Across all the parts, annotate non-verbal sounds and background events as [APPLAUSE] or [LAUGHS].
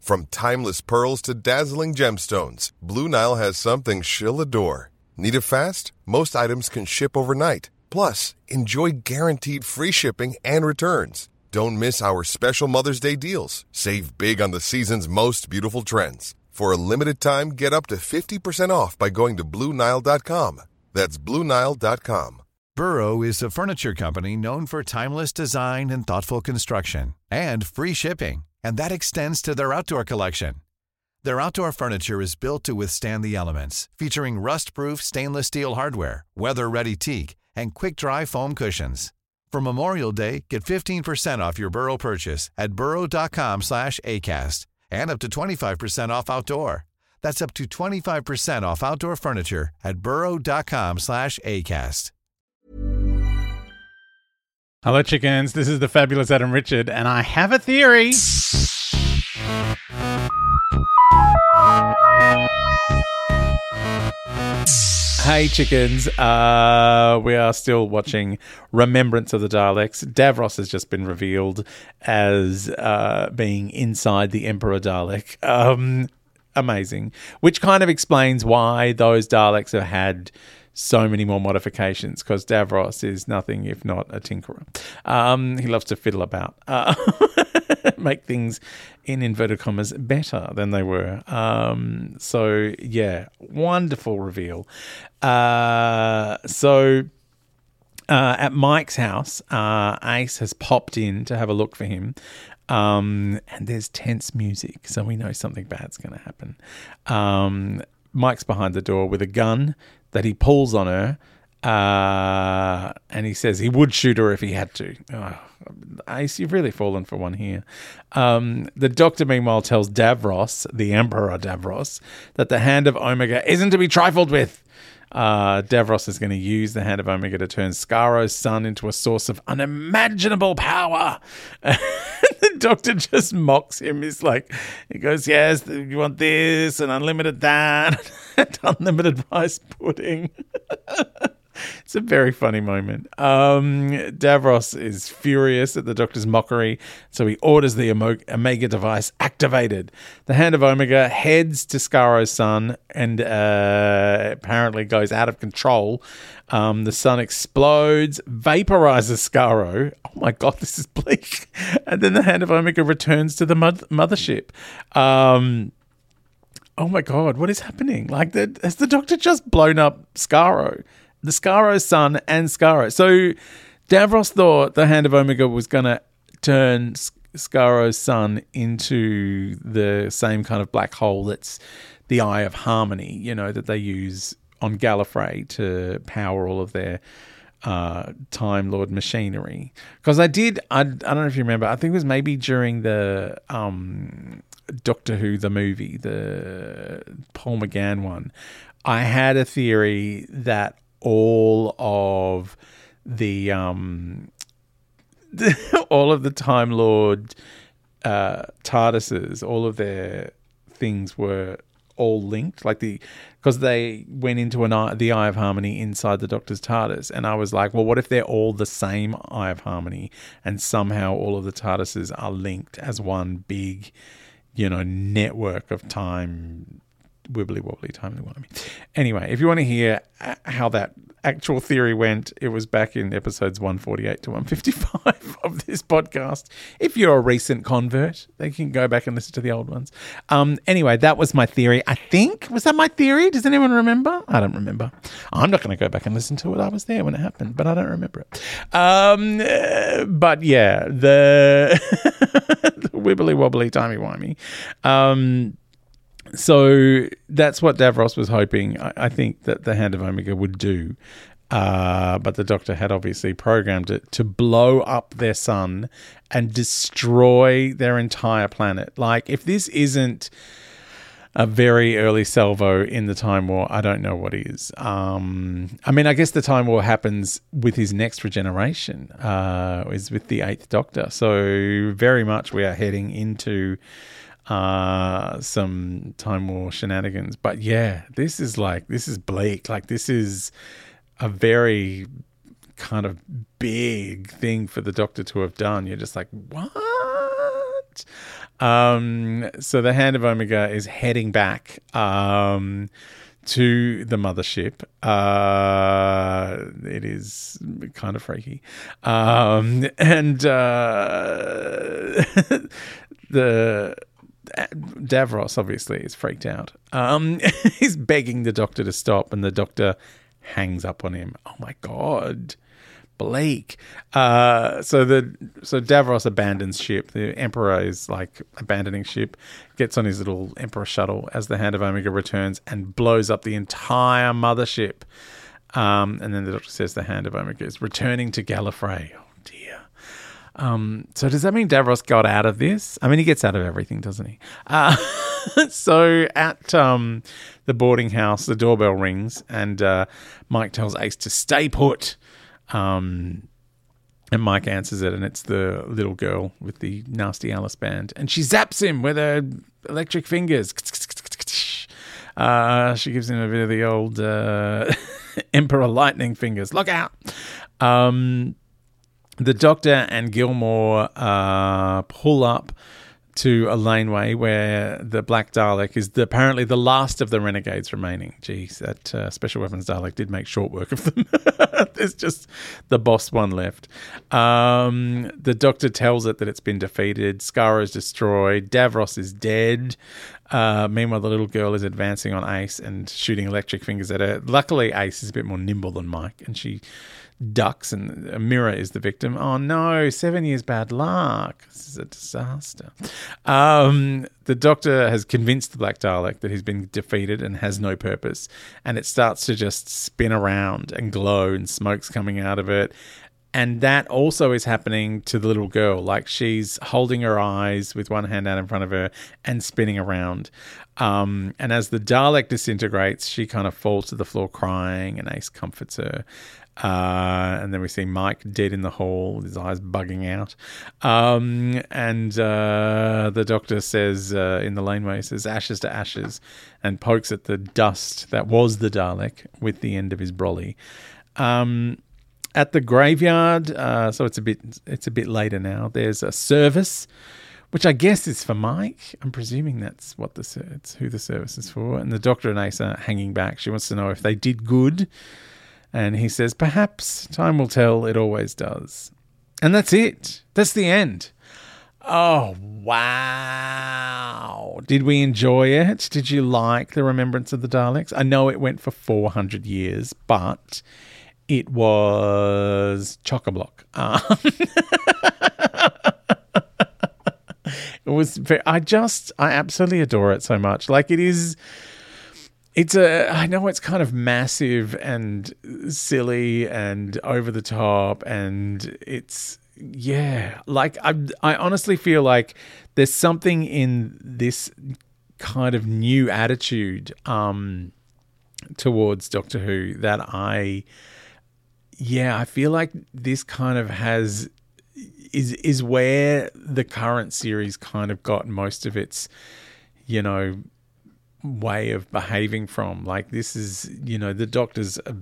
From timeless pearls to dazzling gemstones, Blue Nile has something she'll adore. Need it fast? Most items can ship overnight. Plus, enjoy guaranteed free shipping and returns. Don't miss our special Mother's Day deals. Save big on the season's most beautiful trends. For a limited time, get up to 50% off by going to BlueNile.com. That's BlueNile.com. Burrow is a furniture company known for timeless design and thoughtful construction and free shipping, and that extends to their outdoor collection. Their outdoor furniture is built to withstand the elements, featuring rust-proof stainless steel hardware, weather-ready teak, and quick-dry foam cushions. For Memorial Day, get 15% off your Burrow purchase at burrow.com slash ACAST and up to 25% off outdoor. That's up to 25% off outdoor furniture at burrow.com slash ACAST. Hello, chickens. This is the fabulous Adam Richard, and I have a theory. Hey, chickens. Uh, we are still watching Remembrance of the Daleks. Davros has just been revealed as uh, being inside the Emperor Dalek. Um, amazing. Which kind of explains why those Daleks have had so many more modifications because Davros is nothing if not a tinkerer. Um, he loves to fiddle about, uh, [LAUGHS] [LAUGHS] make things in inverted commas better than they were. Um, so yeah, wonderful reveal. Uh, so. Uh, at Mike's house, uh, Ace has popped in to have a look for him. Um, and there's tense music, so we know something bad's going to happen. Um, Mike's behind the door with a gun that he pulls on her, uh, and he says he would shoot her if he had to. Oh, Ace, you've really fallen for one here. Um, the doctor, meanwhile, tells Davros, the Emperor Davros, that the hand of Omega isn't to be trifled with. Uh, Davros is going to use the hand of Omega to turn Skaro's sun into a source of unimaginable power. [LAUGHS] the doctor just mocks him. He's like, he goes, Yes, you want this and unlimited that, [LAUGHS] and unlimited rice pudding. [LAUGHS] [LAUGHS] It's a very funny moment. Um, Davros is furious at the Doctor's mockery, so he orders the Omega device activated. The Hand of Omega heads to Skaro's sun and uh, apparently goes out of control. Um, the sun explodes, vaporizes Skaro. Oh my god, this is bleak. [LAUGHS] And then the Hand of Omega returns to the mothership. Um, oh my god, what is happening? Like, the, has the Doctor just blown up Skaro? The Skaro's sun and Skaro. So Davros thought the Hand of Omega was going to turn Skaro's sun into the same kind of black hole that's the Eye of Harmony, you know, that they use on Gallifrey to power all of their uh, Time Lord machinery. Because I did, I, I don't know if you remember, I think it was maybe during the um, Doctor Who, the movie, the Paul McGann one. I had a theory that all of the um [LAUGHS] all of the Time Lord uh TARDISes, all of their things were all linked, like the because they went into an eye, the Eye of Harmony inside the Doctor's TARDIS, and I was like, well, what if they're all the same Eye of Harmony, and somehow all of the TARDISes are linked as one big, you know, network of time wibbly wobbly timely wimey. Anyway, if you want to hear uh, how that actual theory went, it was back in episodes 148 to 155 [LAUGHS] of this podcast. If you're a recent convert, they can go back and listen to the old ones. Um, anyway, that was my theory. I think was that my theory? Does anyone remember? I don't remember. I'm not going to go back and listen to it. I was there when it happened, but I don't remember it. Um, uh, but yeah, the, [LAUGHS] the wibbly wobbly timey wimey. Um, so that's what Davros was hoping. I, I, think that the Hand of Omega would do. Uh, but the doctor had obviously programmed it to blow up their sun and destroy their entire planet. Like, if this isn't a very early salvo in the Time War, I don't know what is. Um, I mean, I guess the Time War happens with his next regeneration, uh, is with the Eighth Doctor. So, very much we are heading into uh, some Time War shenanigans. But yeah, this is like, this is bleak. Like, this is a very kind of big thing for the doctor to have done. You're just like, what? Um, so the Hand of Omega is heading back um, to the mothership. Uh, it is kind of freaky. Um, [LAUGHS] and uh, [LAUGHS] the. Davros obviously is freaked out. Um, [LAUGHS] he's begging the doctor to stop, and the doctor hangs up on him. Oh my god. Blake. Uh, so the so Davros abandons ship. The Emperor is like abandoning ship, gets on his little Emperor shuttle as the Hand of Omega returns and blows up the entire mothership. Um, and then the Doctor says the Hand of Omega is returning to Gallifrey. Oh dear. Um, so does that mean Davros got out of this? I mean, he gets out of everything, doesn't he? Uh, [LAUGHS] so at um, the boarding house, the doorbell rings, and uh, Mike tells Ace to stay put. Um, and Mike answers it, and it's the little girl with the nasty Alice band, and she zaps him with her electric fingers. [LAUGHS] Uh, she gives him a bit of the old uh, [LAUGHS] Emperor lightning fingers. Look out! Um, the Doctor and Gilmore uh, pull up to a laneway where the Black Dalek is the, apparently the last of the renegades remaining. Geez, that uh, Special Weapons Dalek did make short work of them. [LAUGHS] There's just the boss one left. Um, the Doctor tells it that it's been defeated. Skaro is destroyed. Davros is dead. Uh, meanwhile, the little girl is advancing on Ace and shooting electric fingers at her. Luckily, Ace is a bit more nimble than Mike, and she ducks, and a mirror is the victim. Oh no, seven years bad luck. This is a disaster. Um, the doctor has convinced the Black Dalek that he's been defeated and has no purpose, and it starts to just spin around and glow, and smoke's coming out of it. And that also is happening to the little girl. Like she's holding her eyes with one hand out in front of her and spinning around. Um, and as the Dalek disintegrates, she kind of falls to the floor crying, and Ace comforts her. Uh, and then we see Mike dead in the hall, his eyes bugging out. Um, and uh, the doctor says uh, in the laneway, says ashes to ashes, and pokes at the dust that was the Dalek with the end of his brolly. Um, at the graveyard, uh, so it's a bit it's a bit later now. There's a service, which I guess is for Mike. I'm presuming that's what the it's who the service is for. And the doctor and Ace are hanging back. She wants to know if they did good and he says, Perhaps time will tell, it always does. And that's it. That's the end. Oh, wow. Did we enjoy it? Did you like the Remembrance of the Daleks? I know it went for 400 years, but it was chock a block. Um, [LAUGHS] it was, very, I just, I absolutely adore it so much. Like, it is it's a I know it's kind of massive and silly and over the top and it's yeah like I I honestly feel like there's something in this kind of new attitude um towards Doctor Who that I yeah I feel like this kind of has is is where the current series kind of got most of its you know way of behaving from. Like this is, you know, the doctor's a,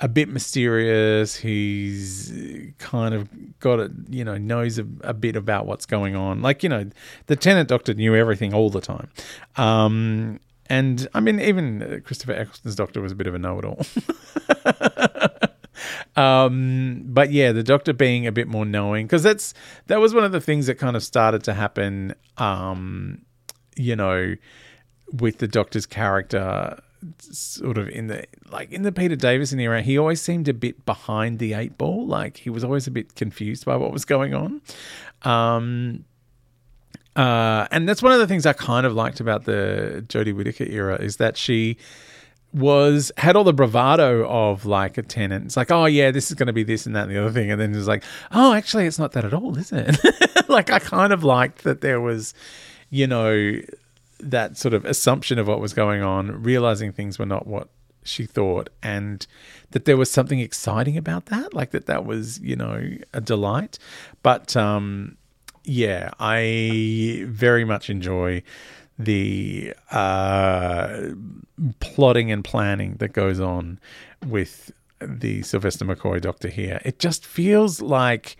a bit mysterious. He's kind of got it, you know, knows a, a, bit about what's going on. Like you know, the Tennant Doctor knew everything all the time. Um, and I mean, even Christopher Eccleston's Doctor was a bit of a know-it-all. [LAUGHS] um, but yeah, the Doctor being a bit more knowing because that's that was one of the things that kind of started to happen. Um, you know with the Doctor's character sort of in the like in the Peter Davison era, he always seemed a bit behind the eight ball. Like he was always a bit confused by what was going on. Um, uh, and that's one of the things I kind of liked about the Jodie Whittaker era is that she was had all the bravado of like a Tennant. It's like, oh yeah, this is going to be this and that and the other thing, and then it's like, oh, actually, it's not that at all, is it? [LAUGHS] like I kind of liked that there was, you know, that sort of assumption of what was going on, realizing things were not what she thought, and that there was something exciting about that, like that that was you know a delight. But um, yeah, I very much enjoy the uh, plotting and planning that goes on with the Sylvester McCoy Doctor here. It just feels like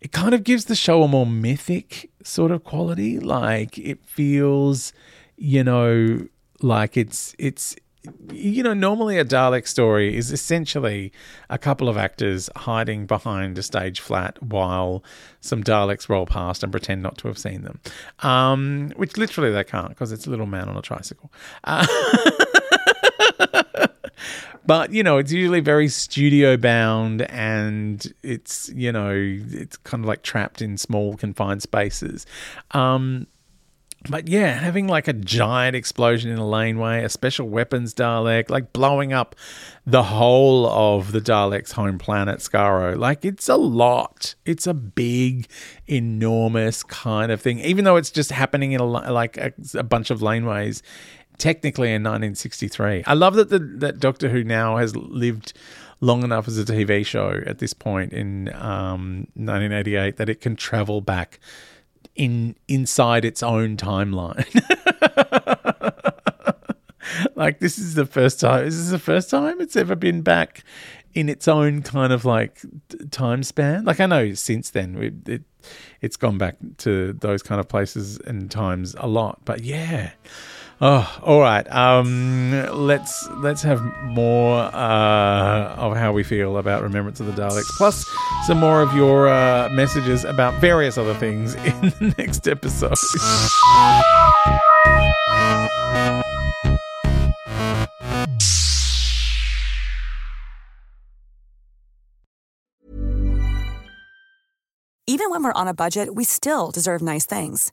it kind of gives the show a more mythic sort of quality. Like it feels, you know, like it's it's you know, normally a Dalek story is essentially a couple of actors hiding behind a stage flat while some Daleks roll past and pretend not to have seen them. Um, which literally they can't because it's a little man on a tricycle. Uh, [LAUGHS] but you know it's usually very studio bound and it's you know it's kind of like trapped in small confined spaces um, but yeah, having like a giant explosion in a laneway, a special weapons Dalek, like blowing up the whole of the Dalek's home planet, Skaro, like it's a lot. It's a big, enormous kind of thing. Even though it's just happening in a, like a, a bunch of laneways, technically in 1963. I love that the that Doctor Who now has lived long enough as a TV show at this point in um, 1988 that it can travel back in inside its own timeline. [LAUGHS] like this is the first time. This is the first time it's ever been back in its own kind of like time span. Like I know since then it, it it's gone back to those kind of places and times a lot. But yeah. Oh, all right. Um, let's let's have more uh, of how we feel about Remembrance of the Daleks, plus some more of your uh, messages about various other things [LAUGHS] in the next episode. Even when we're on a budget, we still deserve nice things.